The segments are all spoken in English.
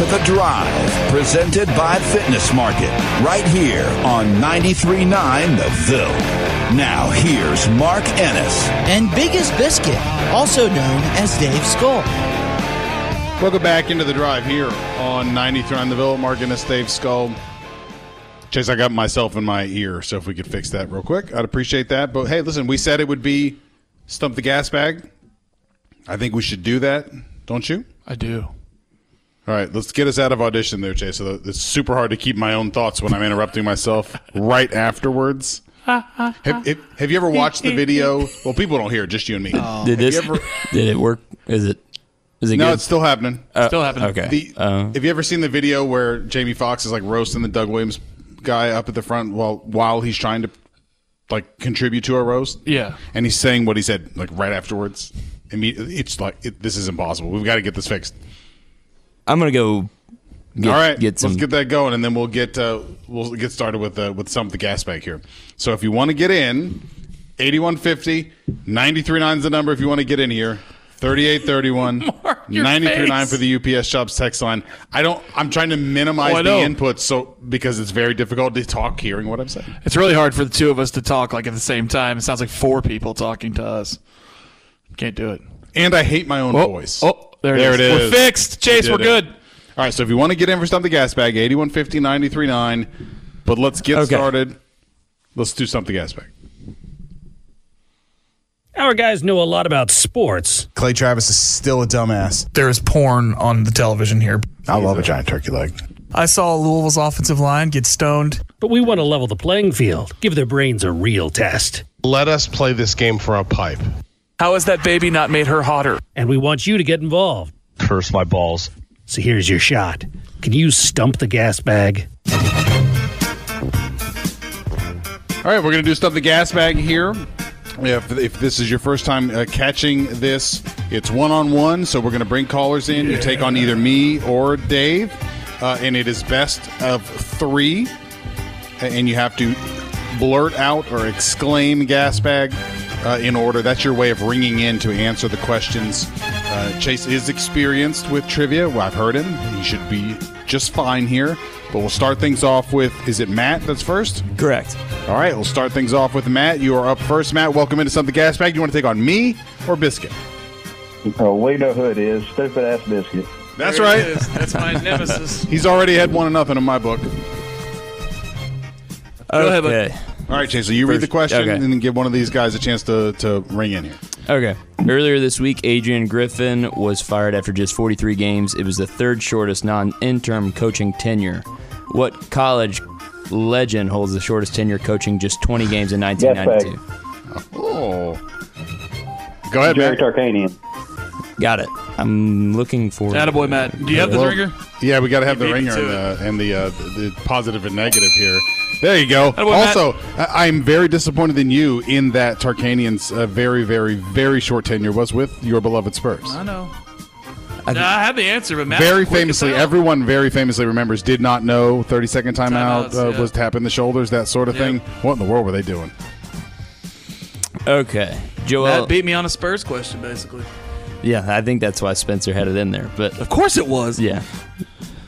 To The Drive, presented by Fitness Market, right here on 93.9 The Ville. Now, here's Mark Ennis. and Biggest Biscuit, also known as Dave Skull. Welcome back into the drive here on 93 on the Ville. Mark Ennis, Dave Skull. Chase, I got myself in my ear, so if we could fix that real quick, I'd appreciate that. But hey, listen, we said it would be stump the gas bag. I think we should do that, don't you? I do. All right, let's get us out of audition there, Chase. So it's super hard to keep my own thoughts when I'm interrupting myself right afterwards. have, have, have you ever watched the video? Well, people don't hear it, just you and me. Did this? ever- Did it work? Is it? Is it no, good? it's still happening. Still happening. okay. The, Uh, have you ever seen the video where Jamie Foxx is like roasting the Doug Williams guy up at the front while while he's trying to like contribute to a roast? Yeah. and he's saying what he said like right afterwards. Imme- It's like it, this is impossible. We've got to get this fixed. I'm gonna go. Get, All right, Get some. let's get that going, and then we'll get uh, we'll get started with uh, with some of the gas bag here. So if you want to get in, 8150 939 is the number. If you want to get in here, 3831 your 939 for the UPS Shops text line. I don't. I'm trying to minimize Oh, the input so because it's very difficult to talk hearing what I'm saying. It's really hard for the two of us to talk like at the same time. It sounds like four people talking to us. Can't do it. And I hate my own Oh, voice. oh, there, There it it is. is. We're fixed. Chase, We we're it. good. All right, so if you want to get in for Stump the Gas Bag, 8150 939. But let's get Okay. started. Let's do Stump the Gas Bag. Our guys know a lot about sports. Clay Travis is still a dumbass. There is porn on the television here. I love a giant turkey leg. I saw Louisville's offensive line get stoned. But we want to level the playing field, give their brains a real test. Let us play this game for a pipe. How has that baby not made her hotter? And we want you to get involved. Curse my balls. So here's your shot. Can you stump the gas bag? All right, we're going to do Stump the Gas Bag here. If, if this is your first time uh, catching this, it's one on one. So we're going to bring callers in. You take on either me or Dave, uh, and it is best of three. And you have to blurt out or exclaim gas bag uh, in order. That's your way of ringing in to answer the questions. Uh, Chase is experienced with trivia. Well, I've heard him. He should be just fine here. But we'll start things off with is it Matt that's first? Correct. All right, we'll start things off with Matt. You are up first, Matt. Welcome into Something Gas Bag. Do you want to take on me or Biscuit? Oh, we know who it is. Stupid ass biscuit. That's There right. That's my nemesis. He's already had one and nothing in my book. Go ahead. Okay. All right, Chase. So you read the question okay. and then give one of these guys a chance to, to ring in here. Okay. Earlier this week, Adrian Griffin was fired after just 43 games. It was the third shortest non-interim coaching tenure. What college legend holds the shortest tenure coaching just 20 games in 1992? Oh. Go ahead, Jerry Matt. Tarkanian. Got it. I'm looking for. Attaboy, Matt. Do you have the Well, ringer? Yeah, we got to have You the ringer and to the, and the, uh, the positive and negative here. There you go. Attaboy, Matt. also, I- I'm very disappointed in you in that Tarkanian's uh, very, very, very short tenure was with your beloved Spurs. I know. I, I have the answer, but Matt very famously, everyone very famously remembers did not know 30 second timeout Timeouts, uh, yeah. was tapping the shoulders, that sort of Yep. thing. What in the world were they doing? Okay. Joel. Matt beat me on a Spurs question, basically. yeah, I think that's why Spencer had it in there. But Of course it was. Yeah.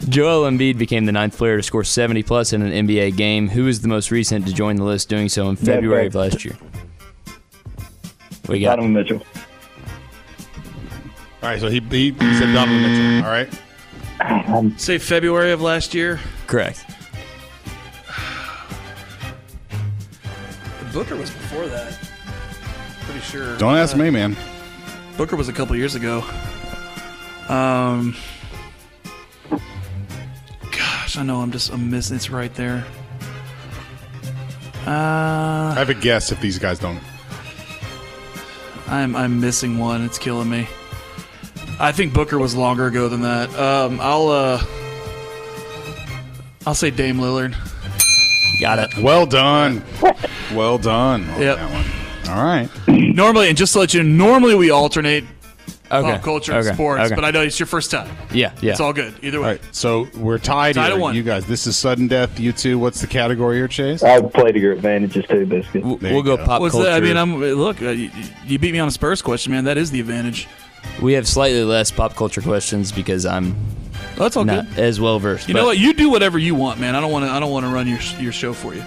Joel Embiid became the ninth player to score 70 plus in an NBA game. Who is the most recent to join the list, doing so in February of last year? We got Donovan Mitchell. All right, so he, he, he said Donovan Mitchell. All right. Say February of last year. correct. Booker was before that. Pretty sure. Don't ask Uh, me, man. Booker was a couple years ago. Um, gosh, I know I'm just I'm missing. It's right there. Uh, I have a guess if these guys don't. I'm I'm missing one. It's killing me. I think Booker was longer ago than that. Um, I'll uh, I'll say Dame Lillard. Got it. Well done. Well done. on Yep. that one. All right. Normally, and just to let you know, normally we alternate Okay. pop culture and Okay. sports, Okay. but I know it's your first time. Yeah, yeah. It's all good. Either way. All right. So we're tied Tied here. one. You guys, this is sudden death. You two. What's the category here, Chase? I'll play to your advantages too, Biscuit. W- There we'll you go go. pop What's culture. that? I mean, I'm look. Uh, you, you beat me on a Spurs question, man. That is the advantage. we have slightly less pop culture questions because I'm Oh, that's all not good. as well versed. You know what? You do whatever you want, man. I don't want to. I don't want to run your your show for you.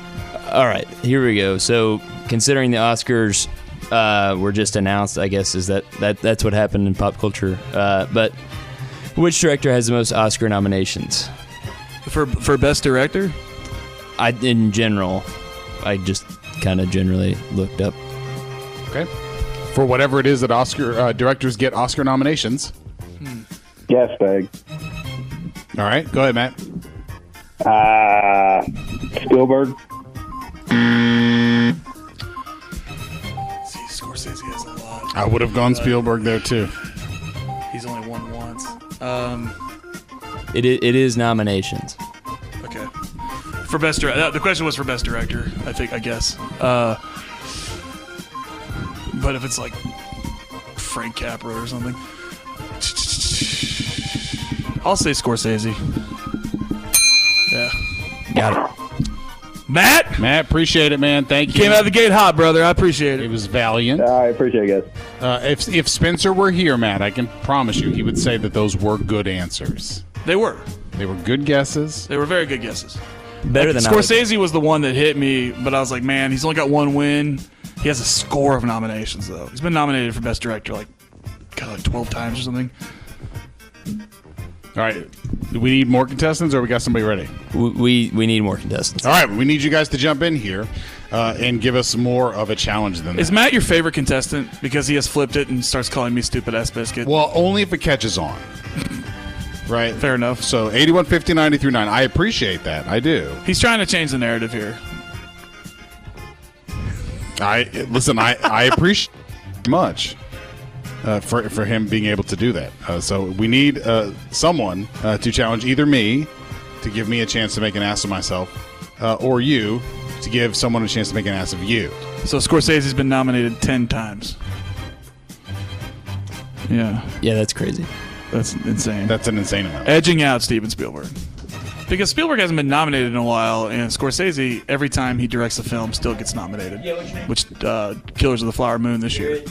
All right, here we go. So, considering the Oscars uh, were just announced, I guess is that, that that's what happened in pop culture. Uh, but which director has the most Oscar nominations? For for best director, I in general, I just kind of generally looked up. Okay. For whatever it is that Oscar uh, directors get Oscar nominations. Gas bag. All right. Go ahead, Matt. Uh, Spielberg. see, I would have gone Spielberg there too. He's only won once. Um, It i- it is nominations. okay. For best director, the question was for best director. I think. I guess. Uh, but if it's like Frank Capra or something, I'll say Scorsese. Yeah. Got it. Matt Matt, appreciate it, man. Thank you. came out of the gate hot, brother. I appreciate It it. was valiant. I appreciate it, guys. Uh, if if Spencer were here, Matt, I can promise you, he would say that those were good answers. They were. They were good guesses. They were very good guesses. Better than I Scorsese was the one that hit me, but I was like, man, he's only got one win. He has a score of nominations though. He's been nominated for best director like, God, like twelve times or something. All right. Do we need more contestants, or we got somebody ready? We, we we need more contestants. All right. We need you guys to jump in here uh, and give us more of a challenge than Is that. Matt your favorite contestant because he has flipped it and starts calling me stupid ass biscuit? Well, only if it catches on. Right. Fair enough. So 81 50 93 9. I appreciate that. I do. He's trying to change the narrative here. I listen. I I appreciate much uh, for for him being able to do that. Uh, so we need uh, someone uh, to challenge either me to give me a chance to make an ass of myself, uh, or you to give someone a chance to make an ass of you. So Scorsese's been nominated ten times. Yeah, Yeah, that's crazy. that's insane. That's an insane amount. edging out Steven Spielberg. Because Spielberg hasn't been nominated in a while, and Scorsese, every time he directs a film, still gets nominated. which uh, Killers of the Flower Moon this year.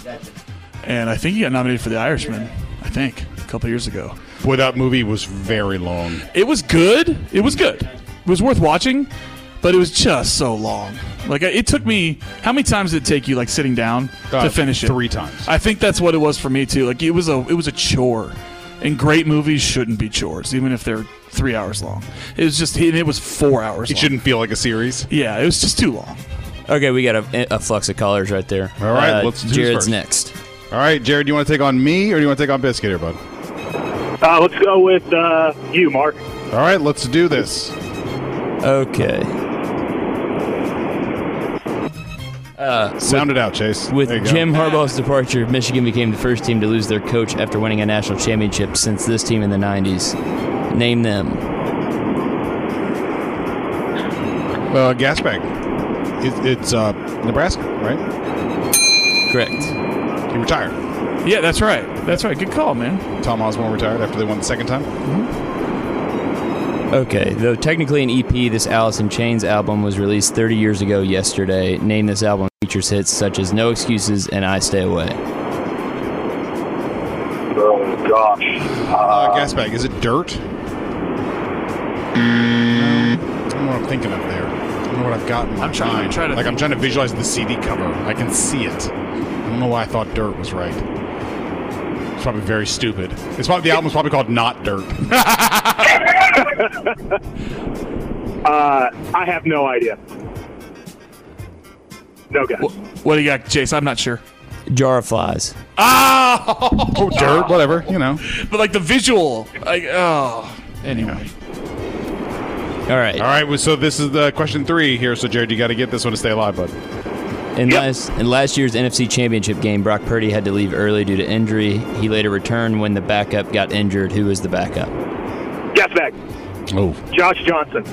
And I think he got nominated for The Irishman, I think, a couple years ago. Boy, that movie was very long. It was good. It was good. It was worth watching, but it was just so long. Like, it took me, how many times did it take you, like, sitting down Uh, to finish it? three times. I think that's what it was for me, too. Like, it was a, it was a chore. And great movies shouldn't be chores, even if they're three hours long. It was just, it was four hours It long. shouldn't feel like a series. Yeah, it was just too long. Okay, we got a, a flux of colors right there. All right, Uh, let's do Jared's first. next. All right, Jared, do you want to take on me or do you want to take on Biscuit here, bud? Uh, let's go with uh, you, Mark. All right, let's do this. Okay. Sound it out, Chase. With There you go. Jim Harbaugh's departure, Michigan became the first team to lose their coach after winning a national championship since this team in the 90s. Name them. Uh, gas bag. It, it's uh, Nebraska, right? Correct. He retired. Yeah, that's right. That's right. Good call, man. Tom Osborne retired after they won the second time. Okay, though technically an EP, this Alice in Chains album was released 30 years ago yesterday. Name this album features hits such as No Excuses and I Stay Away. Oh gosh. Uh, gas bag. Is it dirt? No. I don't know what I'm thinking of there. I don't know what I've got in my I'm trying- I'm mind. trying to like I'm trying to visualize the CD cover. I can see it. I don't know why I thought dirt was right. It's probably very stupid. It's probably the album's probably called Not Dirt. Uh, I have no idea. No guys. What do you got, Chase? I'm not sure. Jar of flies. Ah, oh, dirt, whatever, you know. But like the visual, like oh. Anyway, All right. All right, well, so this is the question three here. So, Jared, you got to get this one to stay alive, bud. In last in last year's NFC Championship game, Brock Purdy had to leave early due to injury. He later returned when the backup got injured. Who was the backup? Gas back. Oh. Josh Johnson.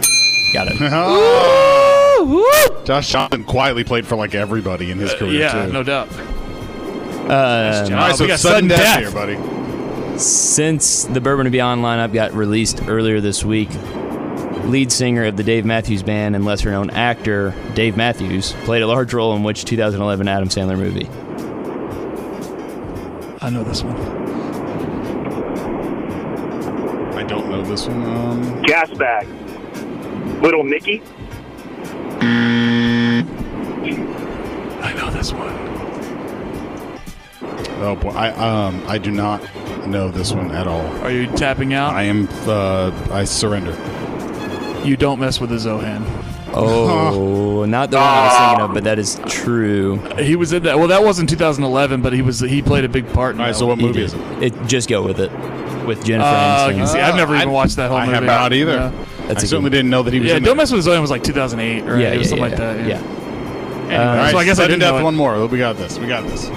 Got it. Josh Johnson quietly played for like everybody in his career, yeah, too. no doubt. Uh, All right, so we got sudden sudden death, death. here, buddy. Since the Bourbon and Beyond lineup got released earlier this week, lead singer of the Dave Matthews Band and lesser known actor Dave Matthews played a large role in which 2011 Adam Sandler movie? I know this one. I don't know this one. Um, Gas bag. Little Nicky. I know this one. oh boy, I um, I do not know this one at all. Are you tapping out? I am. Uh, I surrender. You don't mess with the Zohan. Oh, not the one I was thinking of, but that is true. He was in that. Well, that wasn't 2011, but he was. He played a big part. In All right, that so what one. movie is it? It just go with it with Jennifer Uh, Aniston. see, I've never even I- watched that whole I movie. have not either. Yeah, That's I a certainly good- didn't know that he was. yeah in Don't there. mess with the Zohan was like 2008, right? yeah, It yeah, something yeah, like that. yeah. Anyway, All right, so I guess I didn't know death. it. One more. We got this. We got this.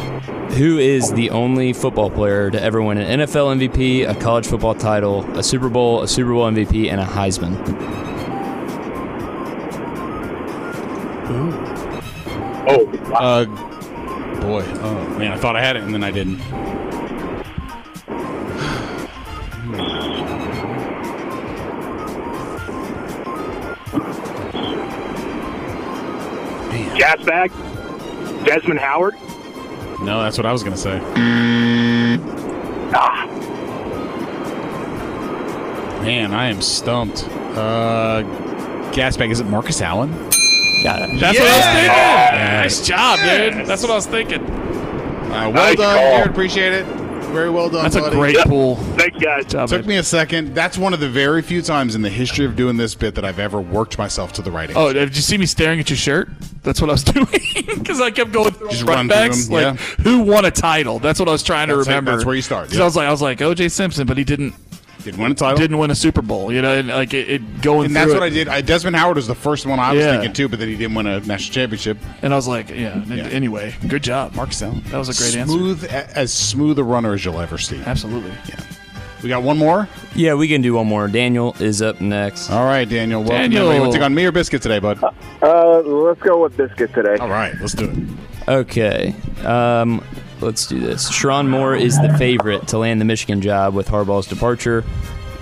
Who is the only football player to ever win an NFL MVP, a college football title, a Super Bowl, a Super Bowl MVP, and a Heisman? Oh, Uh, boy. Oh man, I thought I had it and then I didn't. Gas bag. Desmond Howard. No, that's what I was gonna say. Ah, Man, I am stumped. Uh, gas bag. Is it Marcus Allen? Got it. That's what I was thinking. Yes. Nice job, dude. That's what I was thinking. Uh, well Nice done, call. Jared. Appreciate it. Very well done. That's a buddy. great pool. thanks, guys. Job, Took man. me a second. That's one of the very few times in the history of doing this bit that I've ever worked myself to the right answer. Oh, did you see me staring at your shirt? That's what I was doing because I kept going through Just front run through backs. them, Like who won a title? That's what I was trying to That's it. remember. That's where you start, 'Cause yeah. I was like, I was like O.J. Simpson, but he didn't Didn't win a title. didn't win a Super Bowl. You know, and like it, it going and through that's it. what I did. I, Desmond Howard was the first one I was Yeah. thinking too, but then he didn't win a national championship. And I was like, yeah. Yeah. Anyway, good job, Mark Allen. That was a great answer. smooth. As smooth a runner as you'll ever see. Absolutely. Yeah. We got one more. Yeah, we can do one more. Daniel is up next. All right, Daniel. Welcome. Daniel. You want to take on me or Biscuit today, bud? Uh, let's go with biscuit today. All right, let's do it. Okay. Um, let's do this. Sherrone Moore is the favorite to land the Michigan job with Harbaugh's departure.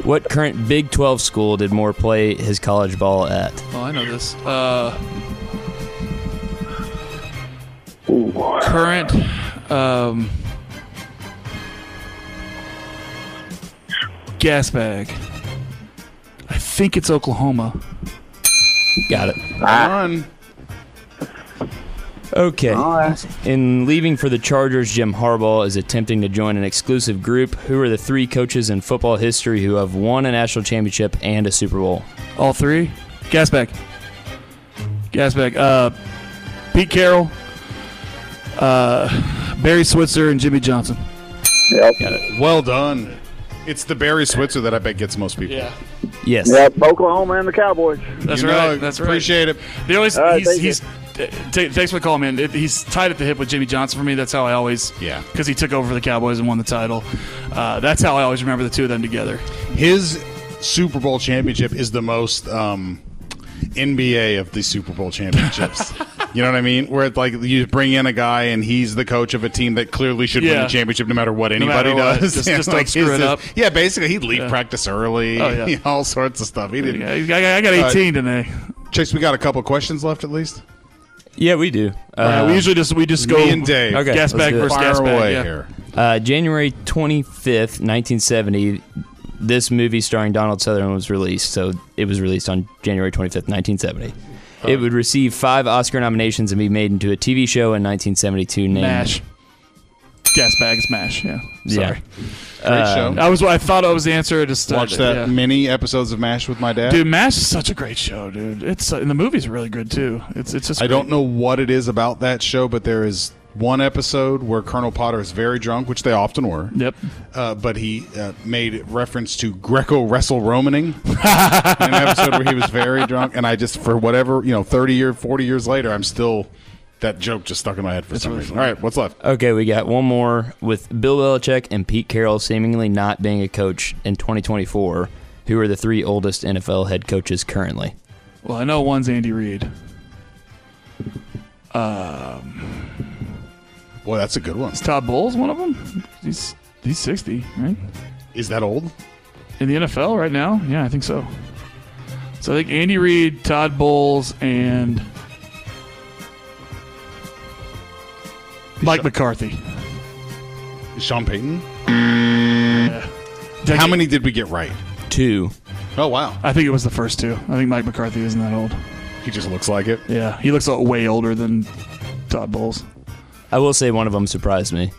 What current Big 12 school did Moore play his college ball at? Oh, I know this. Uh, current. Um, gas bag. I think it's Oklahoma. Got it. Run. Okay. In leaving for the Chargers, Jim Harbaugh is attempting to join an exclusive group. Who are the three coaches in football history who have won a national championship and a Super Bowl? All three. Gas bag. Gas bag. Uh, Pete Carroll, uh, Barry Switzer, and Jimmy Johnson. Yep. Got it. Well done. It's the Barry Switzer that I bet gets most people. Yeah, Yes. Yep. Oklahoma and the Cowboys. that's You right. know, that's right. Appreciate it. The only All right, he's, he's t- thanks for calling, man. It- He's tied at the hip with Jimmy Johnson for me. That's how I always Yeah. because he took over for the Cowboys and won the title. Uh, that's how I always remember the two of them together. His Super Bowl championship is the most um, NBA of the Super Bowl championships. you know what I mean? Where it's like you bring in a guy and he's the coach of a team that clearly should win the championship no matter what anybody matter what. does. Just- And, just don't like, screw it up. Yeah, basically he'd leave Yeah. practice early. Oh, yeah. all sorts of stuff. He didn't. I got, I got 18 today. Chase, we got a couple questions left at least. Yeah, we do. All right, Uh, we usually just we just go Me and Dave. Okay, gas let's bag do it. versus Fire gas bag. away yeah. here. Uh, January 25th, 1970, this movie starring Donald Sutherland was released. So it was released on January 25th, 1970. It would receive five Oscar nominations and be made into a TV show in 1972 named Mash. Gas bag smash. Yeah. Yeah. Sorry. Great show. I was. I thought I was the answer. I Just uh, Watch that yeah. many episodes of MASH with my dad. Dude, Mash is such a great show, dude. It's uh, and the movie's really good too. It's it's just. I great. don't know what it is about that show, but there is one episode where Colonel Potter is very drunk, which they often were. Yep. Uh, but he uh, made reference to Greco wrestle Romaning in an episode where he was very drunk, and I just for whatever you know, thirty year, forty years later, I'm still that joke just stuck in my head for some reason. All right, what's left? Okay, we got one more with Bill Belichick and Pete Carroll seemingly not being a coach in 2024. Who are the three oldest NFL head coaches currently? Well, I know one's Andy Reid. Um, Boy, that's a good one. is Todd Bowles one of them? He's he's sixty, right? Is that old? In the NFL right now? Yeah, I think so. So I think Andy Reid, Todd Bowles, and Mike McCarthy. Sean Payton. Yeah. How many did we get right? Two. Oh wow, I think it was the first two. I think Mike McCarthy isn't that old. he just looks like it. Yeah, he looks way older than Todd Bowles. I will say one of them surprised me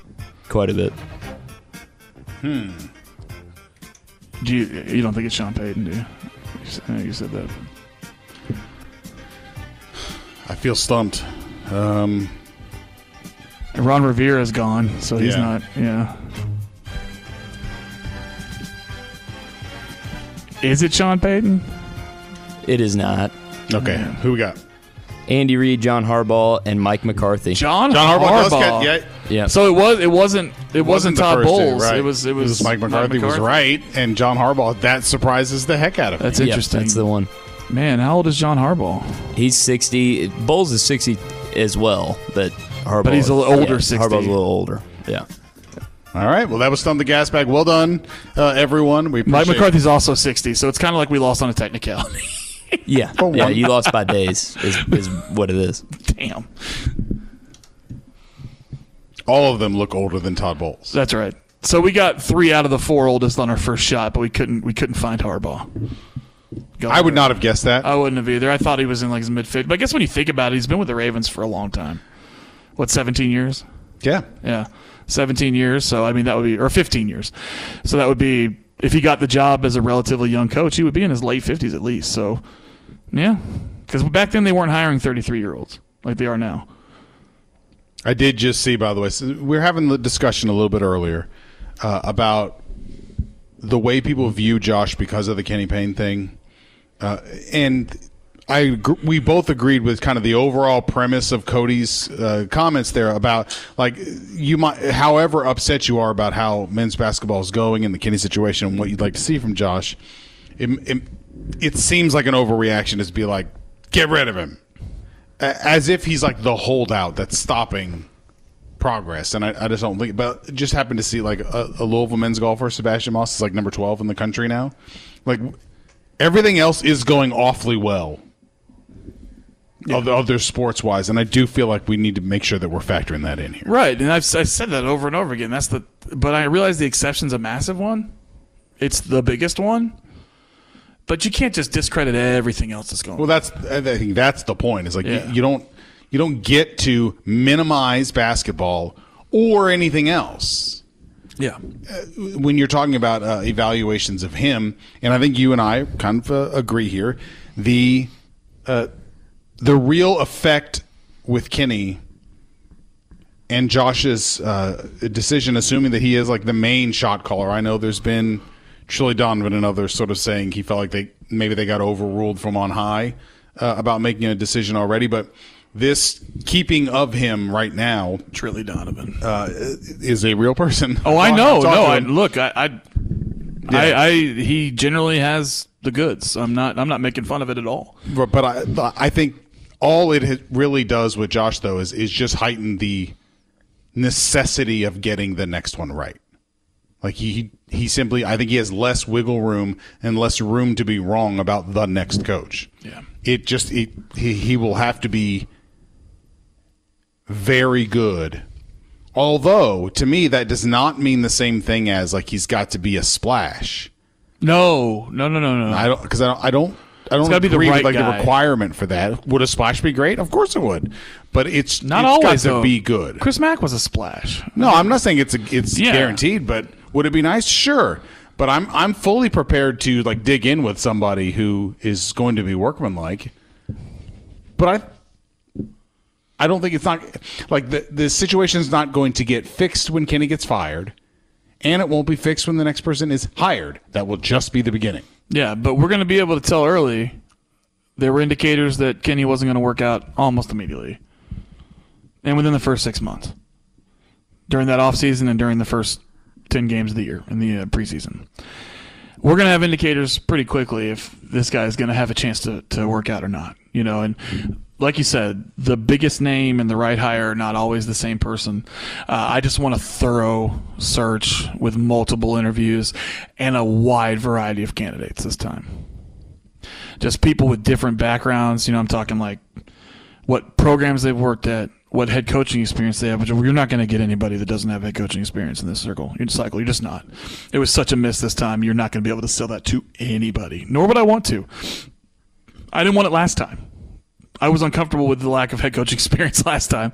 quite a bit. Hmm. Do you, you don't think it's Sean Payton, do you? You know you said that. I feel stumped. Um, And Ron Rivera's gone, so he's Yeah. not. Yeah. Is it Sean Payton? It is not. okay, who we got? Andy Reid, John Harbaugh, and Mike McCarthy. John, John Harbaugh, does Harbaugh. get yeah. Yeah. So it was. It wasn't. It, wasn't, the Todd first two, Bowles. right. It was. It was, Mike McCarthy, was right, and John Harbaugh. That surprises the heck out of me. That's Yep, interesting. that's the one. Man, how old is John Harbaugh? He's 60. Bowles is 60 as well, but Harbaugh. But he's a little older, yeah, 60. Harbaugh's a little older. Yeah. All right. Well, that was Stump the Gas Bag. Well done, uh, everyone. We Mike appreciate- McCarthy's also sixty, so it's kind of like we lost on a technicality. Yeah. For yeah, you lost by days, is, is what it is. Damn, All of them look older than Todd Bowles. that's right. So we got three out of the four oldest on our first shot, but we couldn't. We couldn't find Harbaugh. Go I would there. not have guessed that. I wouldn't have either. I thought he was in like his mid 50s. But I guess when you think about it, he's been with the Ravens for a long time. What, 17 years? yeah. Yeah. 17 years. So, I mean, that would be, or 15 years. So that would be, if he got the job as a relatively young coach, he would be in his late 50s at least. So, yeah. Because back then they weren't hiring 33 year olds like they are now. I did just see, by the way, so we were having the discussion a little bit earlier uh, about the way people view Josh because of the Kenny Payne thing, uh, and I we both agreed with kind of the overall premise of Cody's uh, comments there about like you might, however upset you are about how men's basketball is going in the Kenny situation and what you'd like to see from Josh, it, it, it seems like an overreaction is to be like get rid of him as if he's like the holdout that's stopping progress. And I, I just don't think. But just happened to see like a, a Louisville men's golfer, Sebastian Moss, is like number twelve in the country now. Like everything else is going awfully well. Of, of their sports wise, and I do feel like we need to make sure that we're factoring that in here. Right. And I've, I've said that over and over again. That's the, but I realize the exception's a massive one. It's the biggest one. But you can't just discredit everything else that's going on. Well, that's I think that's the point. Is like Yeah. you, you don't you don't get to minimize basketball or anything else. Yeah. when you're talking about uh, evaluations of him, and I think you and I kind of uh, agree here, the uh, the real effect with Kenny and Josh's uh, decision, assuming that he is like the main shot caller. I know there's been Trilly Donovan and others sort of saying he felt like they maybe they got overruled from on high uh, about making a decision already, but this keeping of him right now Trilly Donovan uh, is a real person. Oh, I know. No, I look. I, I, I, I, he generally has the goods. I'm not. I'm not making fun of it at all. But, but I, I think all it really does with Josh though is is just heighten the necessity of getting the next one right. Like he he simply, I think he has less wiggle room and less room to be wrong about the next coach. Yeah. It just it, he he will have to be very good. Although to me that does not mean the same thing as like he's got to be a splash. No, no, no, no, no. I don't because I don't, I don't I don't It's gotta be the agree right with like guy. the requirement for that. Would a splash be great? Of course it would, but it's Not it's always got to though. be good. Chris Mack was a splash. No, I'm not saying it's a, it's Yeah. guaranteed, but would it be nice? Sure. But I'm I'm fully prepared to like dig in with somebody who is going to be workmanlike. But I I don't think it's not like the the situation's not going to get fixed when Kenny gets fired, and it won't be fixed when the next person is hired. That will just be the beginning. Yeah, but we're going to be able to tell early. There were indicators that Kenny wasn't going to work out almost immediately, and within the first six months, during that offseason and during the first ten games of the year in the uh, preseason, we're going to have indicators pretty quickly if this guy is going to have a chance to to work out or not. You know, and like you said, the biggest name and the right hire are not always the same person. Uh, I just want a thorough search with multiple interviews and a wide variety of candidates this time. Just people with different backgrounds. You know, I'm talking like what programs they've worked at, what head coaching experience they have. But you're not going to get anybody that doesn't have head coaching experience in this circle. You're cycle. You're just not. It was such a miss this time. You're not going to be able to sell that to anybody. Nor would I want to. I didn't want it last time. I was uncomfortable with the lack of head coach experience last time.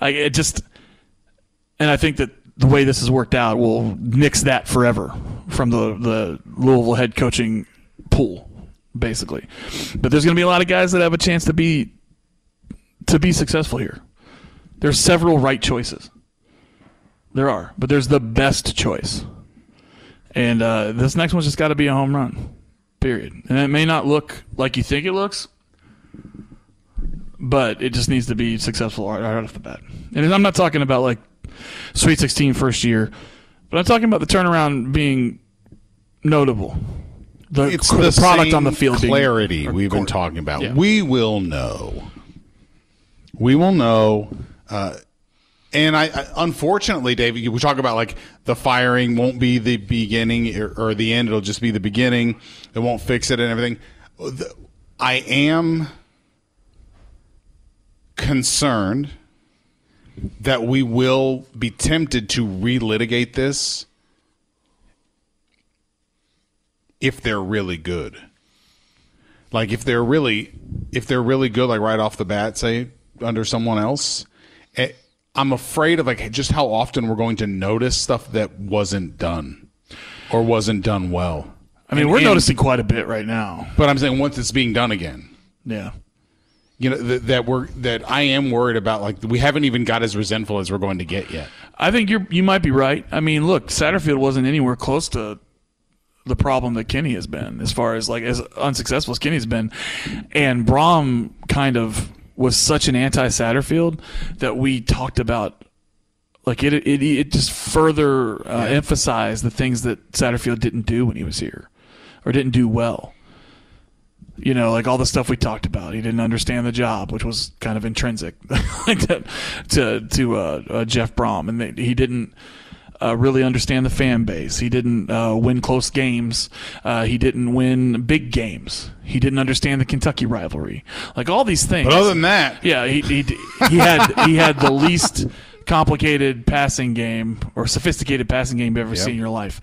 I it just, and I think that the way this has worked out will nix that forever from the the Louisville head coaching pool, basically. But there's going to be a lot of guys that have a chance to be to be successful here. There's several right choices. There are, but there's the best choice, and uh, this next one's just got to be a home run. Period. And it may not look like you think it looks, but it just needs to be successful right, right off the bat. And I'm not talking about like Sweet 16 first year, but I'm talking about the turnaround being notable. The, It's the, the, product on the field being- clarity or we've been talking about. Yeah. We will know. We will know. Uh, and I, I, unfortunately, David, we talk about like the firing won't be the beginning or, or the end. It'll just be the beginning. It won't fix it and everything. I am concerned that we will be tempted to relitigate this if they're really good. Like if they're really if they're really good like right off the bat say under someone else eh, I'm afraid of like just how often we're going to notice stuff that wasn't done or wasn't done well. I mean, And- we're and- noticing quite a bit right now. But I'm saying once it's being done again. Yeah. You know that, that we're that I am worried about like we haven't even got as resentful as we're going to get yet. I think you're you might be right. I mean, look, Satterfield wasn't anywhere close to the problem that Kenny has been, as far as like as unsuccessful as Kenny's been, and Brohm kind of was such an anti Satterfield that we talked about. Like it, it, it just further uh, emphasized the things that Satterfield didn't do when he was here, or didn't do well. You know, like all the stuff we talked about. He didn't understand the job, which was kind of intrinsic like that, to to uh, uh, Jeff Brohm, and they, he didn't uh, really understand the fan base. He didn't uh, win close games. Uh, he didn't win big games. He didn't understand the Kentucky rivalry. Like all these things. But other than that, yeah, he he, he had he had the least complicated passing game or sophisticated passing game you've ever Yep. seen in your life.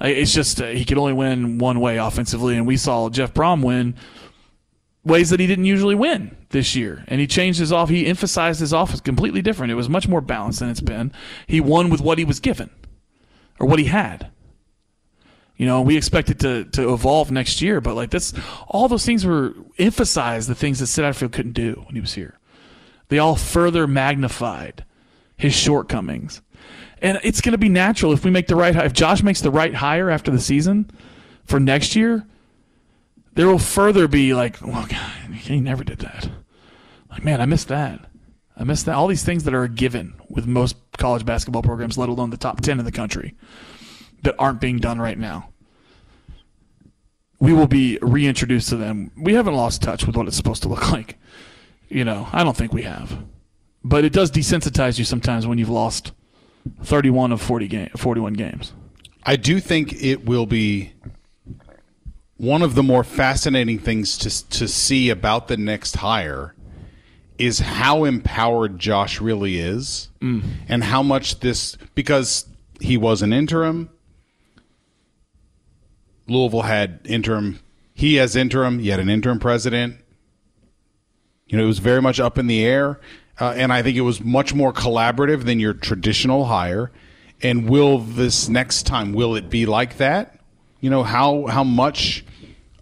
It's just uh, he could only win one way offensively, and we saw Jeff Brohm win ways that he didn't usually win this year. And he changed his off. He emphasized his offense completely different. It was much more balanced than it's been. He won with what he was given or what he had. You know, we expect it to, to evolve next year, but like this, all those things were emphasized the things that Sid Satterfield couldn't do when he was here. They all further magnified his shortcomings. And it's going to be natural if we make the right. If Josh makes the right hire after the season for next year, there will further be like, well, God, he never did that. Like, man, I missed that. I missed that. All these things that are a given with most college basketball programs, let alone the top 10 in the country, that aren't being done right now. We will be reintroduced to them. We haven't lost touch with what it's supposed to look like. You know, I don't think we have. But it does desensitize you sometimes when you've lost 31 of 40 game, 41 games. I do think it will be one of the more fascinating things to to see about the next hire is how empowered Josh really is, Mm. and how much this because he was an interim. Louisville had interim he as interim, he had an interim president. You know, it was very much up in the air. Uh, and I think it was much more collaborative than your traditional hire. And will this next time, will it be like that? You know, how, how much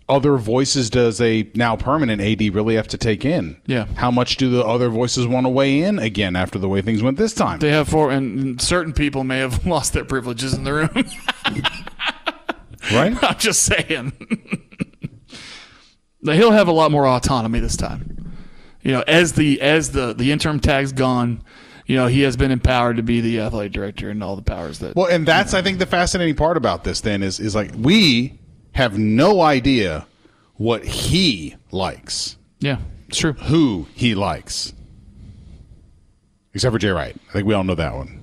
other voices does a now permanent AD really have to take in? Yeah. How much do the other voices want to weigh in again after the way things went this time? They have four, and certain people may have lost their privileges in the room. right? I'm just saying. He'll have a lot more autonomy this time. You know, as the as the the interim tag's gone, you know, he has been empowered to be the athletic director and all the powers that. Well, and that's I think the fascinating part about this then is is like we have no idea what he likes. Yeah, it's true. Who he likes. Except for Jay Wright. I think we all know that one.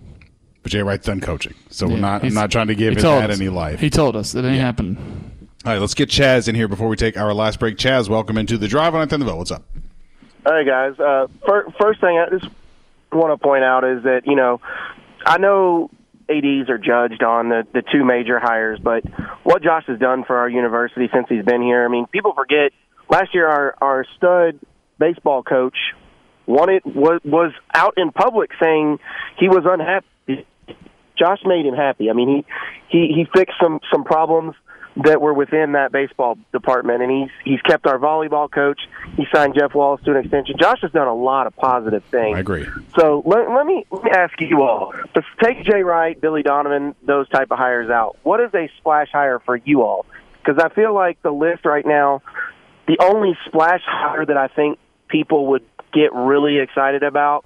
But Jay Wright's done coaching. So we're not I'm not trying to give he his told us. any life. He told us that ain't happening. All right, let's get Chaz in here before we take our last break. Chaz, welcome into the drive on Thunderville. What's up? Hey guys, uh, fir- first thing I just want to point out is that you know I know ads are judged on the the two major hires, but what Josh has done for our university since he's been here, I mean, people forget last year our our stud baseball coach wanted was was out in public saying he was unhappy. Josh made him happy. I mean, he he he fixed some some problems that were within that baseball department, and he's he's kept our volleyball coach. He signed Jeff Walz to an extension. Josh has done a lot of positive things. I agree. So let, let me let me ask you all. Let's take Jay Wright, Billy Donovan, those type of hires out. What is a splash hire for you all? Because I feel like the list right now, the only splash hire that I think people would get really excited about,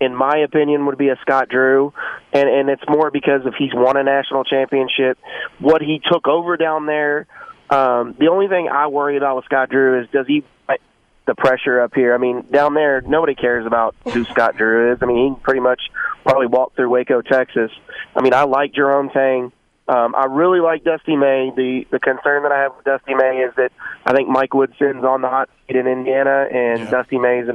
in my opinion, would be a Scott Drew, and and it's more because if he's won a national championship, what he took over down there. Um, the only thing I worry about with Scott Drew is does he the pressure up here. I mean, down there, nobody cares about who Scott Drew is. I mean, he pretty much probably walked through Waco, Texas. I mean, I like Jerome Tang. Um, I really like Dusty May. The the concern that I have with Dusty May is that I think Mike Woodson's on the hot seat in Indiana, and Dusty May's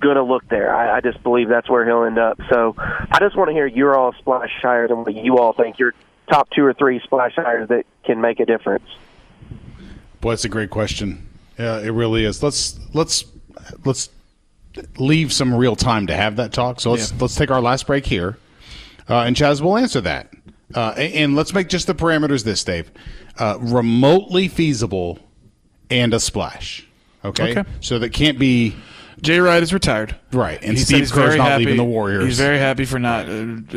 going to look there. I, I just believe that's where he'll end up. So I just want to hear your all splash hires and what you all think your top two or three splash hires that can make a difference. Boy, that's a great question. Yeah, it really is. Let's let's let's leave some real time to have that talk. So let's let's take our last break here, uh, and Chaz will answer that. Uh, and, and let's make just the parameters this, Dave. Uh, remotely feasible and a splash. Okay, Okay. so that can't be. Jay Wright is retired. Right, and He Steve he's Kerr's very not happy. leaving the Warriors. He's very happy for not uh,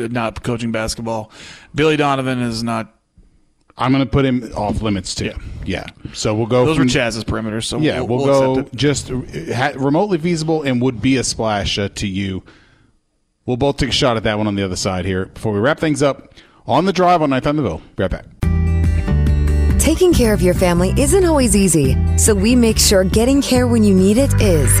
not coaching basketball. Billy Donovan is not. I'm going to put him off limits too. Yeah. So we'll go. Those from, were Chaz's perimeters. So yeah, we'll, we'll, we'll go just uh, ha- remotely feasible and would be a splash uh, to you. We'll both take a shot at that one on the other side here before we wrap things up on the drive on Ninth on the Bill. Be right back. Taking care of your family isn't always easy, so we make sure getting care when you need it is.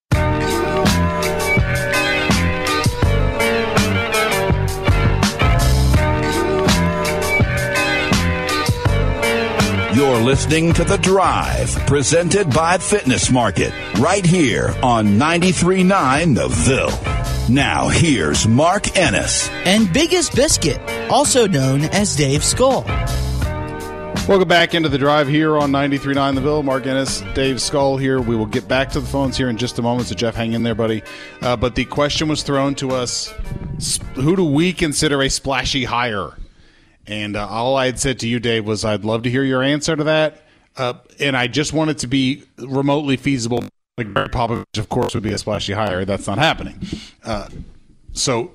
You're listening to The Drive, presented by Fitness Market, right here on 93.9 The Ville. Now, here's Mark Ennis. And Biggest Biscuit, also known as Dave Skull. Welcome back into the drive here on 93.9 The Ville. Mark Ennis, Dave Skull here. We will get back to the phones here in just a moment. So, Jeff, hang in there, buddy. Uh, but the question was thrown to us who do we consider a splashy hire? And uh, all I had said to you, Dave, was I'd love to hear your answer to that. Uh, and I just want it to be remotely feasible. Like Barry Popovich, of course, would be a splashy hire. That's not happening. Uh, so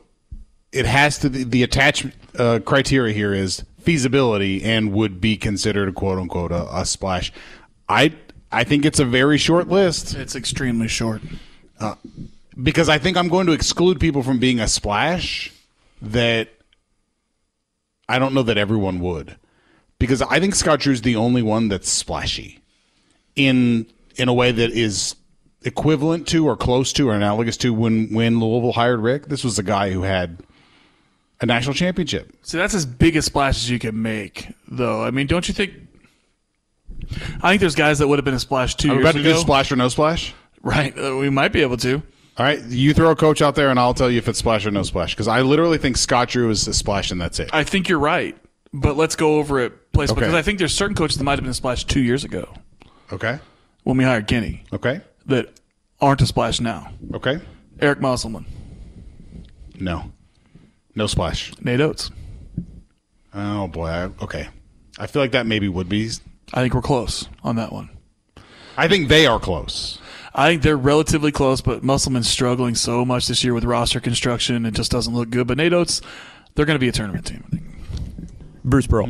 it has to the, the attachment uh, criteria here is feasibility and would be considered a quote unquote a, a splash. I I think it's a very short list. It's extremely short. Uh, because I think I'm going to exclude people from being a splash that I don't know that everyone would. Because I think Scott Drew's the only one that's splashy in in a way that is equivalent to or close to or analogous to when when Louisville hired Rick. This was a guy who had a national championship. See, that's as big a splash as you can make, though. I mean, don't you think? I think there's guys that would have been a splash two Are we about to ago. do splash or no splash? Right, uh, we might be able to. All right, you throw a coach out there, and I'll tell you if it's splash or no splash. Because I literally think Scott Drew is a splash, and that's it. I think you're right, but let's go over it place Okay. because I think there's certain coaches that might have been a splash two years ago Okay. when we hired Kenny. Okay. that aren't a splash now. Okay. Eric Musselman, No. No splash. Nate Oats. Oh boy. I, okay. I feel like that maybe would be. I think we're close on that one. I think they are close. I think they're relatively close, but Musselman's struggling so much this year with roster construction. It just doesn't look good. But Nate Oats, they're going to be a tournament team. I think. Bruce Pearl.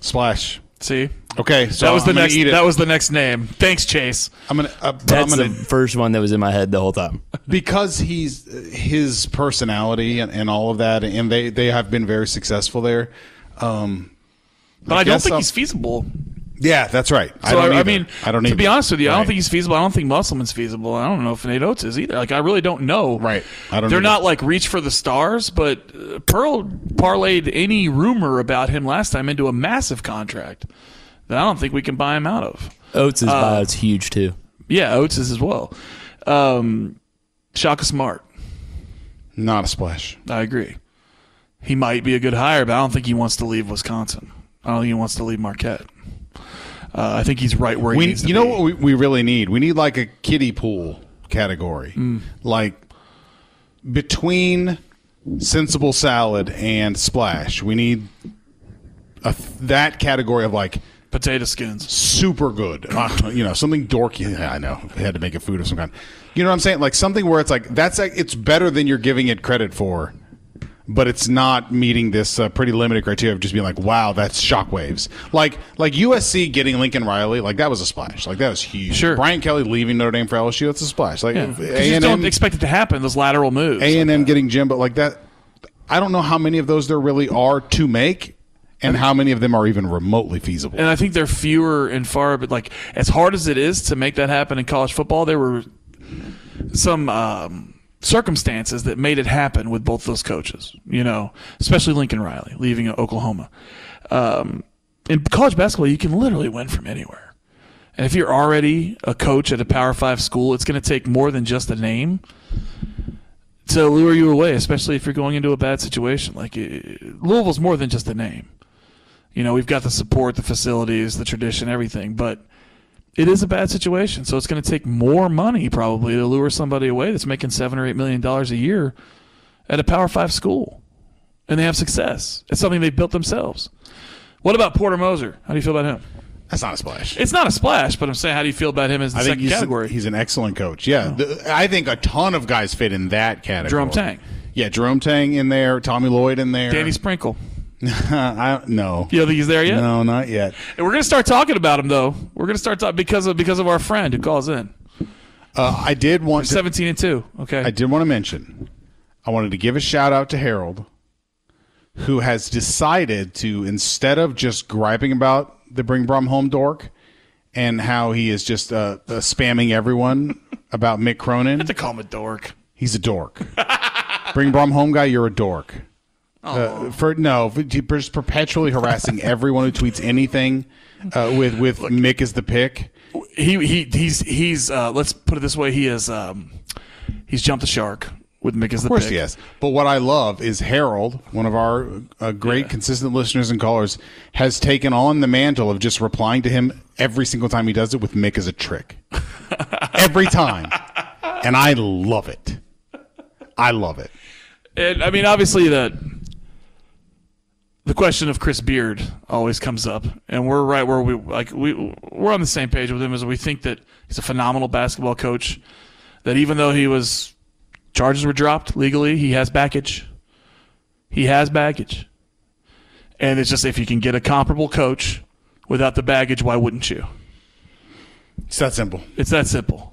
Splash. See, Okay. So that was the I'm next. That was the next name. Thanks, Chase. I'm gonna. Uh, That's I'm gonna the first one that was in my head the whole time. because he's his personality and, and all of that, and they they have been very successful there. Um, But I, don't think I'll- he's feasible. Yeah, that's right. I So don't I, I mean, I don't. to be either. honest with you, I don't think he's feasible. I don't think Musselman's feasible. I don't know if Nate Oats is either. Like I really don't know. Right. I don't They're either. not like reach for the stars, but uh, Pearl parlayed any rumor about him last time into a massive contract that I don't think we can buy him out of. Oats' Uh, buyouts huge too. Yeah, Oats is as well. Um, Shaka Smart. not a splash. I agree. He might be a good hire, but I don't think he wants to leave Wisconsin. I don't think he wants to leave Marquette. Uh, I think he's right where he We, needs to you know be. what we, we really need? We need like a kiddie pool category, Mm. like between sensible salad and splash. We need a, that category of like Potato skins. super good. Uh, you know, something dorky. Yeah, I know. They had to make a food of some kind. You know what I'm saying? Like something where it's like that's like it's better than you're giving it credit for, but it's not meeting this uh, pretty limited criteria of just being like, wow, that's shockwaves. Like like USC getting Lincoln Riley, like that was a splash. Like that was huge. Sure. Brian Kelly leaving Notre Dame for LSU, that's a splash. Like Yeah. 'Cause you A just and don't expect it to happen. Those lateral moves. A and M getting Jim, but like that. I don't know how many of those there really are to make, and how many of them are even remotely feasible. And I think they're fewer and far, but like as hard as it is to make that happen in college football, there were some um, circumstances that made it happen with both those coaches. You know, especially Lincoln Riley leaving Oklahoma. Um, in college basketball, you can literally win from anywhere. And if you're already a coach at a Power Five school, it's going to take more than just a name to lure you away, especially if you're going into a bad situation. Like it, Louisville's more than just a name. You know, we've got the support, the facilities, the tradition, everything, but it is a bad situation. So it's going to take more money probably to lure somebody away that's making seven or eight million dollars a year at a Power Five school, and they have success. It's something they built themselves. What about Porter Moser? How do you feel about him? That's not a splash. It's not a splash, but I'm saying, how do you feel about him as the I think second he's, category? he's an excellent coach. Yeah, oh. The- I think a ton of guys fit in that category. Jerome Tang. Yeah, Jerome Tang in there, Tommy Lloyd in there. Danny Sprinkle. I don't no. You don't think he's there yet? No, not yet. And we're going to start talking about him though. We're going to start talking because of because of our friend who calls in. Uh, I did want to, Seventeen and two. Okay. I did want to mention. I wanted to give a shout out to Harold, who has decided to instead of just griping about the Bring Brohm Home dork and how he is just uh, uh, spamming everyone about Mick Cronin. to call him a dork. He's a dork. Bring Brohm home guy, you're a dork. Uh, for no, for just perpetually harassing everyone who tweets anything uh, with with Mick as the pick. he he he's he's uh, let's put it this way he is um, he's jumped the shark with Mick as the Of course, pick. yes. But what I love is Harold, one of our uh, great consistent listeners and callers, has taken on the mantle of just replying to him every single time he does it with Mick as a trick. every time, and I love it. I love it. And I mean, obviously the the question of Chris Beard always comes up, and we're right where we like we we're on the same page with him as we think that he's a phenomenal basketball coach. That even though he was charges were dropped legally, he has baggage. He has baggage, and it's just if you can get a comparable coach without the baggage, why wouldn't you? It's that simple. It's that simple.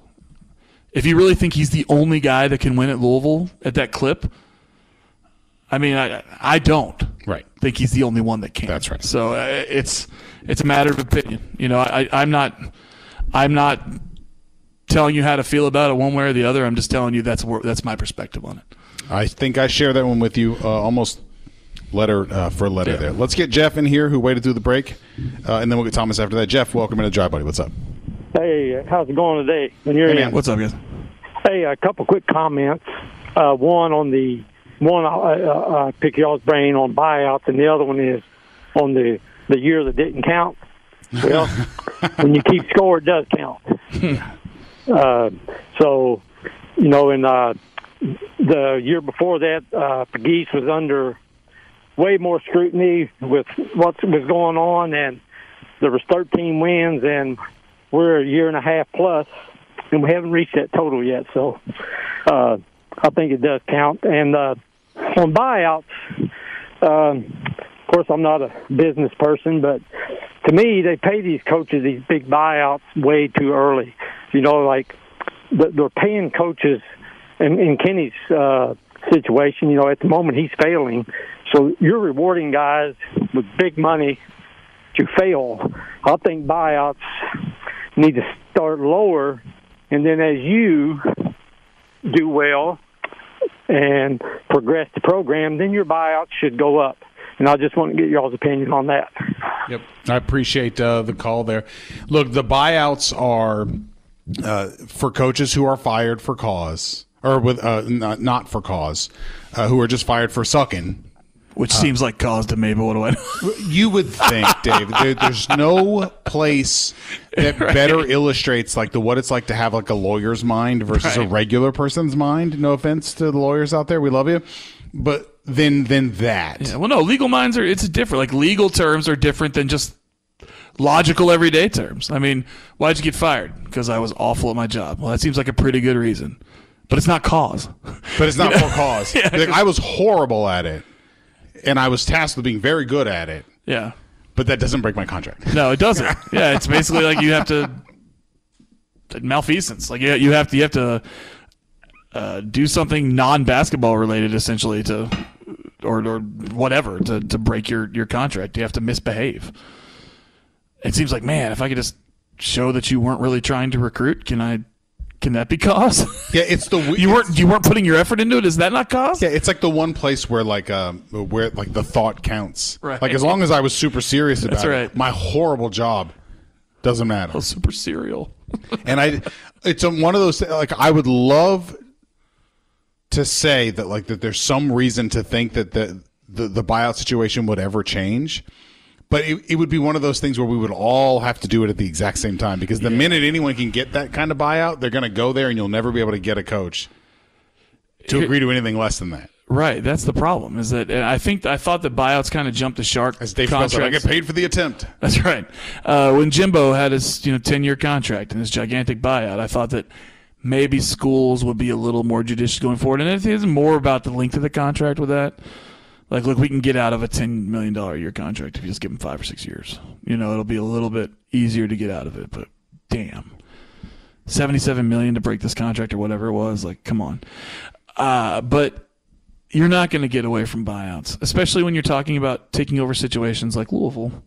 If you really think he's the only guy that can win at Louisville at that clip, I mean, I I don't right think he's the only one that can. That's right. So uh, it's it's a matter of opinion. You know, I I'm not I'm not telling you how to feel about it one way or the other. I'm just telling you that's where, that's my perspective on it. I think I share that one with you uh, almost letter uh, for letter Yeah. there. Let's get Jeff in here who waited through the break, uh, and then we'll get Thomas after that. Jeff, welcome into Drive Buddy. What's up? Hey, how's it going today? When you're Hey, in? man. What's up, guys? Hey, a couple quick comments. Uh, one on the one uh, uh, pick y'all's brain on buyouts, and the other one is on the the year that didn't count. Well, when you keep score, it does count. uh, so, you know, in uh, the year before that, uh, Pegues was under way more scrutiny with what was going on, and there was 13 wins, and we're a year and a half plus, and we haven't reached that total yet. So, uh, I think it does count. And uh, on buyouts, um, of course, I'm not a business person, but to me, they pay these coaches these big buyouts way too early. You know, like they're paying coaches in, in Kenny's uh, situation. You know, at the moment he's failing, so you're rewarding guys with big money to fail. I think buyouts need to start lower, and then as you do well and progress the program, then your buyouts should go up. And I just want to get y'all's opinion on that. Yep. I appreciate uh, the call there. Look, the buyouts are uh, for coaches who are fired for cause, or with uh, not, not for cause, uh, who are just fired for sucking. Which seems like cause to me, but what do I know? You would think, Dave, there, there's no place that better illustrates like the what it's like to have like a lawyer's mind versus a regular person's mind. No offense to the lawyers out there, we love you, but then then that. Yeah, well, no, legal minds are it's different. Like legal terms are different than just logical everyday terms. I mean, why'd you get fired? Because I was awful at my job. Well, that seems like a pretty good reason, but it's not cause. But it's not for cause. Yeah. Like, I was horrible at it, and I was tasked with being very good at it. Yeah. But that doesn't break my contract. No, it doesn't. yeah, it's basically like you have to malfeasance. Like you have to you have to uh, do something non basketball related, essentially to or or whatever to to break your your contract. You have to misbehave. It seems like man, if I could just show that you weren't really trying to recruit, can I? Can that be cause? Yeah, it's the you weren't you weren't putting your effort into it. Is that not cause? Yeah, it's like the one place where like um where like the thought counts. Right. Like as long as I was super serious about That's it, right. my horrible job doesn't matter. Oh, super serial. and I, it's one of those like I would love to say that like that there's some reason to think that the the, the buyout situation would ever change. But it, it would be one of those things where we would all have to do it at the exact same time because the minute anyone can get that kind of buyout, they're going to go there and you'll never be able to get a coach to agree to anything less than that. Right, that's the problem. Is that and I think I thought that buyouts kind of jumped the shark. As Dave said, I get paid for the attempt. That's right. Uh, when Jimbo had his you know ten year contract and his gigantic buyout, I thought that maybe schools would be a little more judicious going forward. And it is more about the length of the contract with that. Like, look, we can get out of a ten million dollar year contract if you just give them five or six years. You know, it'll be a little bit easier to get out of it. But damn, seventy seven million to break this contract or whatever it was. Like, come on. Uh, but you're not going to get away from buyouts, especially when you're talking about taking over situations like Louisville.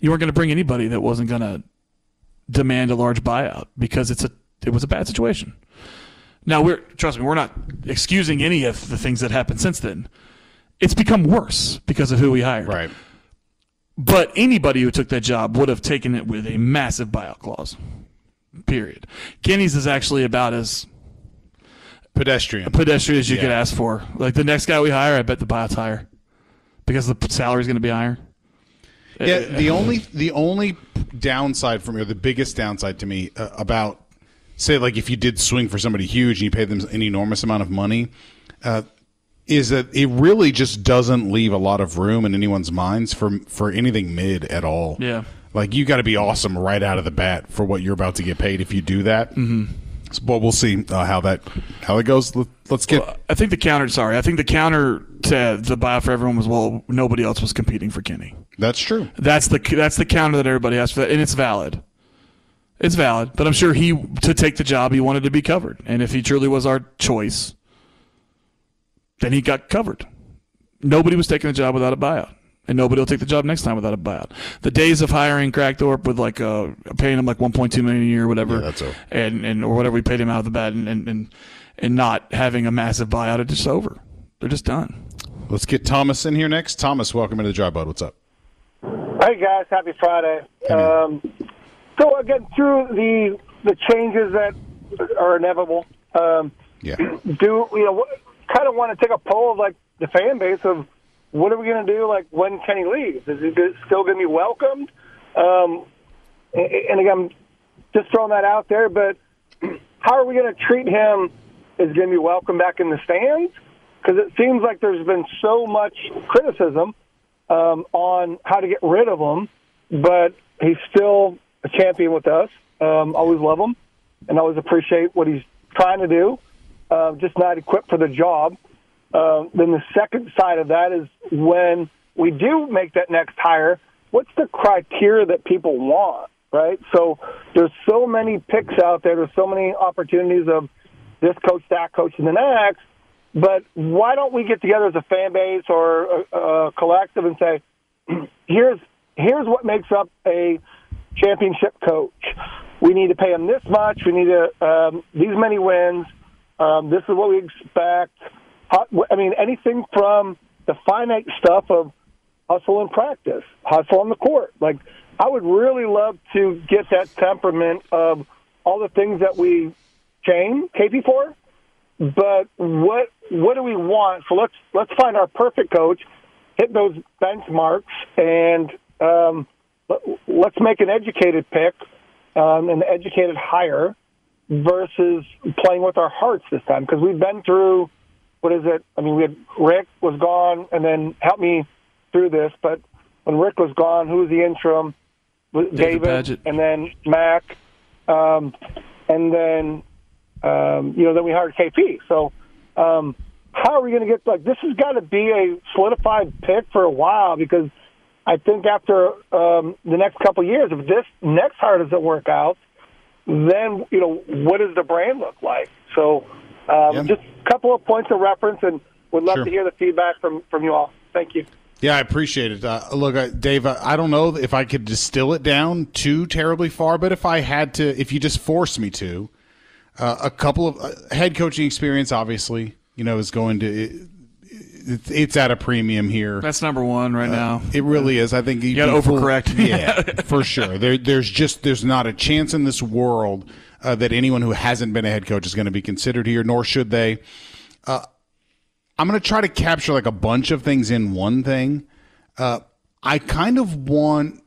You weren't going to bring anybody that wasn't going to demand a large buyout because it's a it was a bad situation. Now we're trust me, we're not excusing any of the things that happened since then. It's become worse because of who we hired. Right. But anybody who took that job would have taken it with a massive buyout clause. Period. Kenny's is actually about as pedestrian pedestrian as you Yeah. could ask for. Like the next guy we hire, I bet the buyout's higher because the salary is going to be higher. Yeah, the only the only downside for me, or the biggest downside to me uh, about say like if you did swing for somebody huge and you paid them an enormous amount of money, uh, is that it really just doesn't leave a lot of room in anyone's minds for for anything mid at all. Yeah. like you got to be awesome right out of the bat for what you're about to get paid if you do that. Mhm. So, but we'll see uh, how that how it goes. Let, let's get. I think the counter. Sorry, I think the counter to the buyout for everyone was well, nobody else was competing for Kenny. That's true. That's the that's the counter that everybody has for that, and it's valid. It's valid, but I'm sure he to take the job he wanted to be covered, and if he truly was our choice, then he got covered. Nobody was taking the job without a buyout, and nobody will take the job next time without a buyout. The days of hiring Kragthorpe with like uh, paying him like 1.2 million a year, or whatever, that's over. and and or whatever we paid him out of the bat, and and and, and not having a massive buyout, it's just over. They're just done. Let's get Thomas in here next. Thomas, welcome into the Drive Bud. What's up? Hey guys, happy Friday. Um, so again, through the the changes that are inevitable, um, yeah. do you know? Kind of want to take a poll of like the fan base of what are we going to do? Like when Kenny leaves, is he still going to be welcomed? Um, and again, just throwing that out there. But how are we going to treat him? Is going to be welcome back in the stands? Because it seems like there's been so much criticism um, on how to get rid of him, but he's still a champion with us. Um, always love him, and always appreciate what he's trying to do. Uh, just not equipped for the job. Uh, then the second side of that is when we do make that next hire, what's the criteria that people want, right? So there's so many picks out there. There's so many opportunities of this coach, that coach, and the next. But why don't we get together as a fan base or a, a collective and say, here's here's what makes up a championship coach. We need to pay him this much. We need to um, these many wins. Um, this is what we expect. I mean, anything from the finite stuff of hustle and practice, hustle on the court. Like, I would really love to get that temperament of all the things that we chain KP for. But what what do we want? So let's let's find our perfect coach, hit those benchmarks, and um, let- let's make an educated pick, um, an educated hire, versus playing with our hearts this time because we've been through what is it? I mean, we had Rick was gone, and then help me through this. But when Rick was gone, who was the interim? David David, and then Mack, um, and then um, you know then we hired KP. So um, how are we going to get like this? Has got to be a solidified pick for a while because I think after um, the next couple of years, if this next hire doesn't work out, then you know what does the brand look like? So um, just a couple of points of reference, and would love Sure. to hear the feedback from from you all. Thank you. Yeah, I appreciate it. Uh, look, uh, Dave, I, I don't know if I could distill it down too terribly far, but if I had to, if you just forced me to, uh, a couple of uh, head coaching experience, obviously, you know, is going to. It, it's- it's at a premium here. That's number one right now. It really is. I think You gotta overcorrect. yeah, for sure. There, there's just there's not a chance in this world uh, that anyone who hasn't been a head coach is going to be considered here, nor should they. Uh, I'm going to try to capture like a bunch of things in one thing. Uh, I kind of want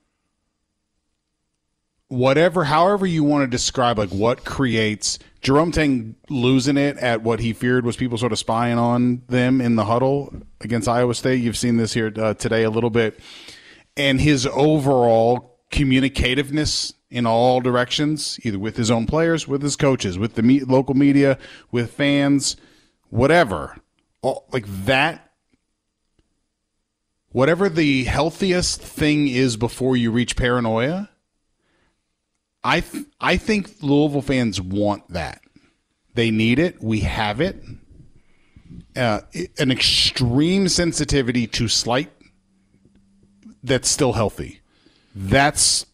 whatever, however you want to describe, like what creates Jerome Tang losing it at what he feared was people sort of spying on them in the huddle against Iowa State. You've seen this here uh, today a little bit, and his overall communicativeness in all directions, either with his own players, with his coaches, with the me- local media, with fans, whatever. All, like that whatever the healthiest thing is before you reach paranoia, I th- I think Louisville fans want that. They need it. We have it. Uh, an extreme sensitivity to slight that's still healthy. That's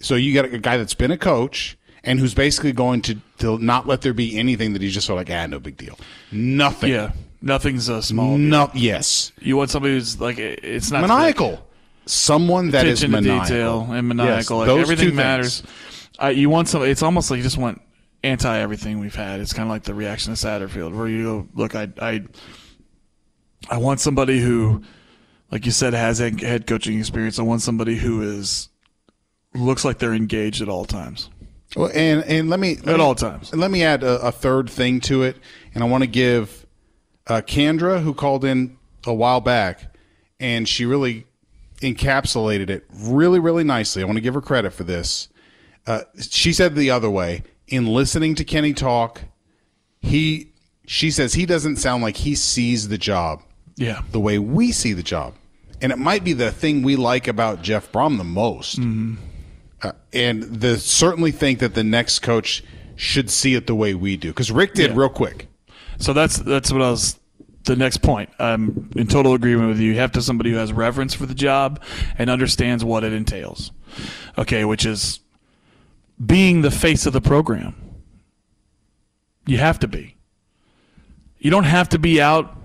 so you got a guy that's been a coach and who's basically going to, to not let there be anything that he's just sort of like, ah, no big deal. Nothing. Yeah, nothing's a small. No, yes. You want somebody who's like it's not maniacal. Someone that is attention to maniacal. detail and maniacal. Yes, like those everything two matters. Uh, you want some. It's almost like you just want anti everything we've had. It's kind of like the reaction to Satterfield, where you go, look, I, I, I want somebody who, like you said, has head head coaching experience. I want somebody who is looks like they're engaged at all times. Well, and and let me let At me- all times. Let me add a, a third thing to it, and I want to give uh, Kendra, who called in a while back, and she really encapsulated it really, really nicely. I want to give her credit for this. Uh, she said the other way in listening to Kenny talk. He, she says he doesn't sound like he sees the job Yeah. the way we see the job, and it might be the thing we like about Jeff Brohm the most. uh, and the certainly think that the next coach should see it the way we do because Rick did Yeah. real quick. So that's that's what I was. The next point, I'm in total agreement with you. You have to somebody who has reverence for the job and understands what it entails. Okay, which is being the face of the program. You have to be. You don't have to be out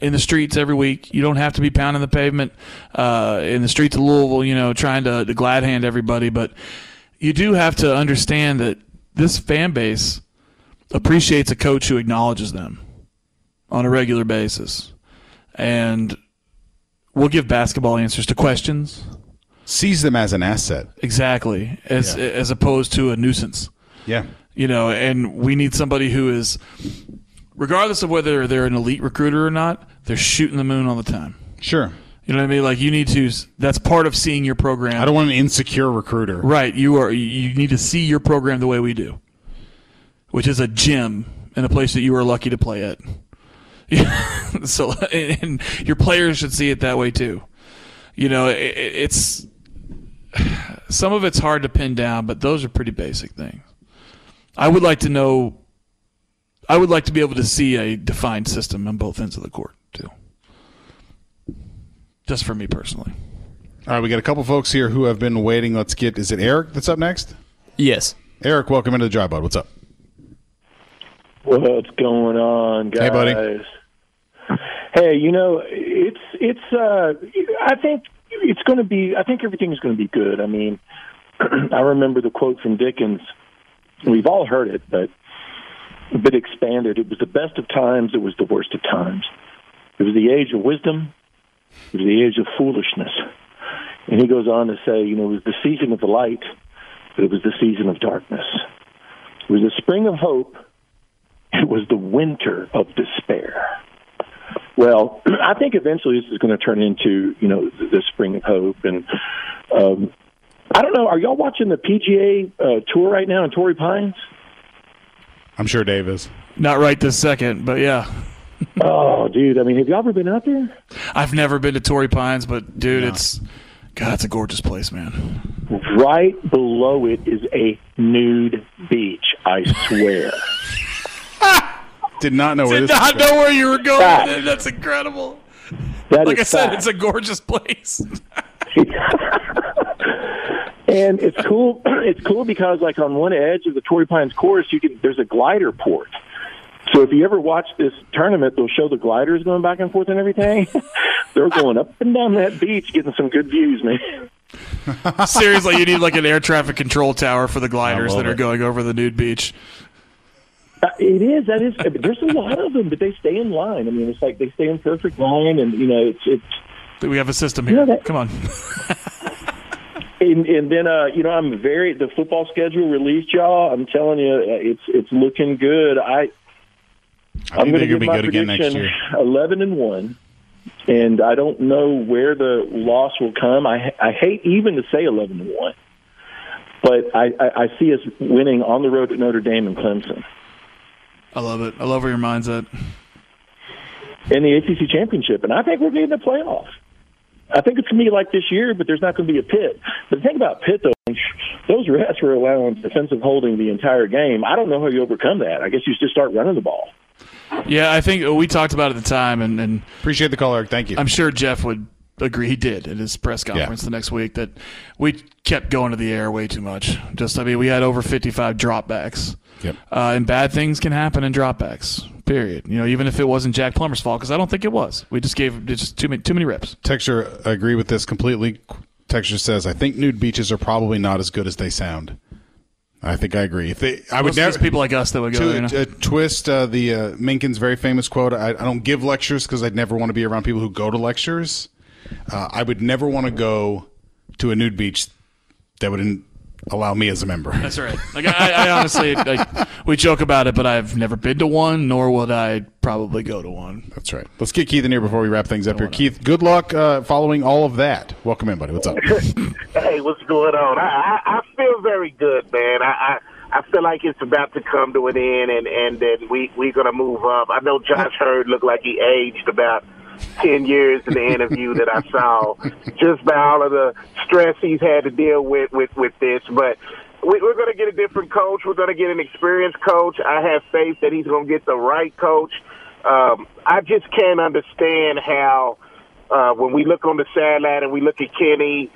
in the streets every week. You don't have to be pounding the pavement uh, in the streets of Louisville, you know, trying to, to glad hand everybody. But you do have to understand that this fan base appreciates a coach who acknowledges them on a regular basis. And we'll give basketball answers to questions. Sees them as an asset. Exactly. As as opposed to a nuisance. Yeah. You know, and we need somebody who is regardless of whether they're an elite recruiter or not, they're shooting the moon all the time. Sure. You know what I mean? Like you need to that's part of seeing your program. I don't want an insecure recruiter. Right. You are you need to see your program the way we do. Which is a gym and a place that you are lucky to play at. so and your players should see it that way too. You know, it, it's some of it's hard to pin down, but those are pretty basic things. I would like to know I would like to be able to see a defined system on both ends of the court too. Just for me personally. All right, we got a couple folks here who have been waiting. Let's get. Is it Eric that's up next? Yes. Eric, welcome into the Drive bud. What's up? What's going on, guys? Hey, buddy. Hey, you know, it's it's. uh I think it's going to be. I think everything's going to be good. I mean, I remember the quote from Dickens. We've all heard it, but a bit expanded. It was the best of times. It was the worst of times. It was the age of wisdom. It was the age of foolishness. And he goes on to say, you know, it was the season of the light, but it was the season of darkness. It was the spring of hope. It was the winter of despair. Well, I think eventually this is going to turn into, you know, the the spring of hope. And um, I don't know, are y'all watching the PGA uh, tour right now in Torrey Pines? I'm sure Dave is. Not right this second, but yeah. oh, dude! I mean, have y'all ever been out there? I've never been to Torrey Pines, but dude, it's God, it's a gorgeous place, man. Right below it is a nude beach. I swear. Did not know where Did this. not know where you were going. Fact. That's incredible. That like I said, fact. it's a gorgeous place. and it's cool. It's cool because, like, on one edge of the Torrey Pines course, you can there's a glider port. So if you ever watch this tournament, they'll show the gliders going back and forth and everything. They're going up and down that beach, getting some good views, man. Seriously, you need like an air traffic control tower for the gliders that are it. going over the nude beach. Uh, It is. That is. There's a lot of them, but they stay in line. I mean, it's like they stay in perfect line, and you know, it's it's. We have a system You here. know that- Come on. And, and then, uh, you know, I'm very the football schedule released, y'all. I'm telling you, uh, it's it's looking good. I I I'm think going they're to give be my good again next prediction year. eleven and one, and I don't know where the loss will come. I I hate even to say eleven and one, but I, I I see us winning on the road at Notre Dame and Clemson I love it. I love where your mind's at. in the ACC championship, and I think we're getting the playoff. I think it's going to be like this year, but there's not going to be a Pitt. But the thing about Pitt, though, those refs were allowing defensive holding the entire game. I don't know how you overcome that. I guess you just start running the ball. Yeah, I think we talked about it at the time, and, and appreciate the call, Eric. Thank you. I'm sure Jeff would agree. He did at his press conference the next week that we kept going to the air way too much. Just, I mean, we had over 55 dropbacks. Yep. Uh, and bad things can happen in dropbacks. Period. You know, even if it wasn't Jack Plummer's fault, because I don't think it was. We just gave just too many too many reps. Texture, I agree with this completely. Texture says, I think nude beaches are probably not as good as they sound. I think I agree. If they, I would never people like us that would go to, there, you know? uh, twist uh, the uh, Minkin's very famous quote. I, I don't give lectures because I'd never want to be around people who go to lectures. Uh, I would never want to go to a nude beach that would in, allow me as a member. That's right. Like I, I honestly, like, we joke about it, but I've never been to one, nor would I probably go to one. That's right. Let's get Keith in here before we wrap things up here. Keith, good luck uh, following all of that. Welcome in, buddy. What's up? hey, what's going on? I, I, I feel very good, man. I, I I feel like it's about to come to an end, and and then we we're gonna move up. I know Josh Heird looked like he aged about ten years in the interview that I saw, just by all of the stress he's had to deal with with with this. But we, we're going to get a different coach. We're going to get an experienced coach. I have faith that he's going to get the right coach. Um, I just can't understand how uh, when we look on the sideline and we look at Kenny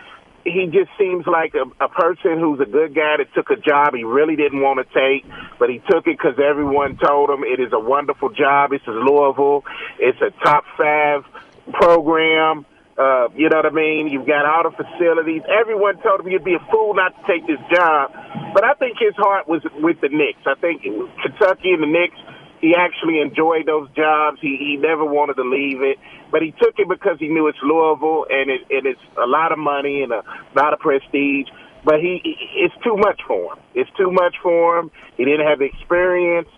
he just seems like a, a person who's a good guy that took a job he really didn't want to take, but he took it because everyone told him it is a wonderful job. Is Louisville. It's a top five program. Uh, you know what I mean? You've got all the facilities. Everyone told him you'd be a fool not to take this job. But I think his heart was with the Knicks. I think Kentucky and the Knicks, he actually enjoyed those jobs. He, he never wanted to leave it. But he took it because he knew it's Louisville and, it, and it's a lot of money and a lot of prestige. But he, it's too much for him. It's too much for him. He didn't have the experience.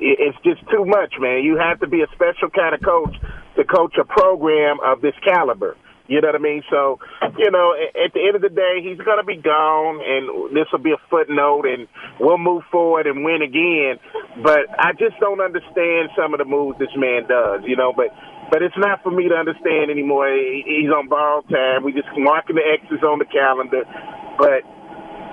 It's just too much, man. You have to be a special kind of coach to coach a program of this caliber. You know what I mean? So, you know, at the end of the day, he's going to be gone, and this will be a footnote, and we'll move forward and win again. But I just don't understand some of the moves this man does, you know. But but it's not for me to understand anymore. He's on borrowed time. We just marking the X's on the calendar. But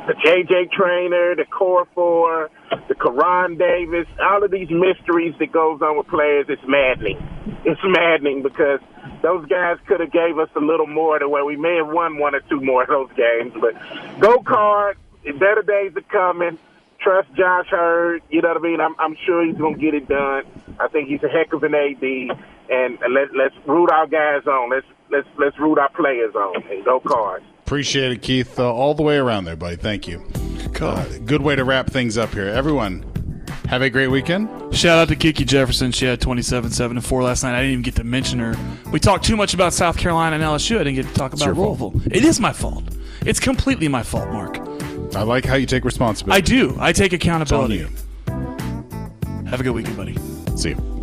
the JJ Traynor, the Core Four, the Koron Davis, all of these mysteries that goes on with players, it's maddening. It's maddening because those guys could have gave us a little more to where we may have won one or two more of those games. But go card, better days are coming. Trust Josh Heird. You know what I mean? I'm, I'm sure he's going to get it done. I think he's a heck of an AD, and let, let's root our guys on. Let's let's let's root our players on and go cards. Appreciate it, Keith, uh, all the way around there, buddy. Thank you. Cool. Uh, good way to wrap things up here. Everyone, have a great weekend. Shout out to Kiki Jefferson. She had 27, 7, and 4 last night. I didn't even get to mention her. We talked too much about South Carolina and LSU. I didn't get to talk about Louisville. Fault. It is my fault. It's completely my fault, Mark. I like how you take responsibility. I do. I take accountability. Have a good weekend, buddy. See you.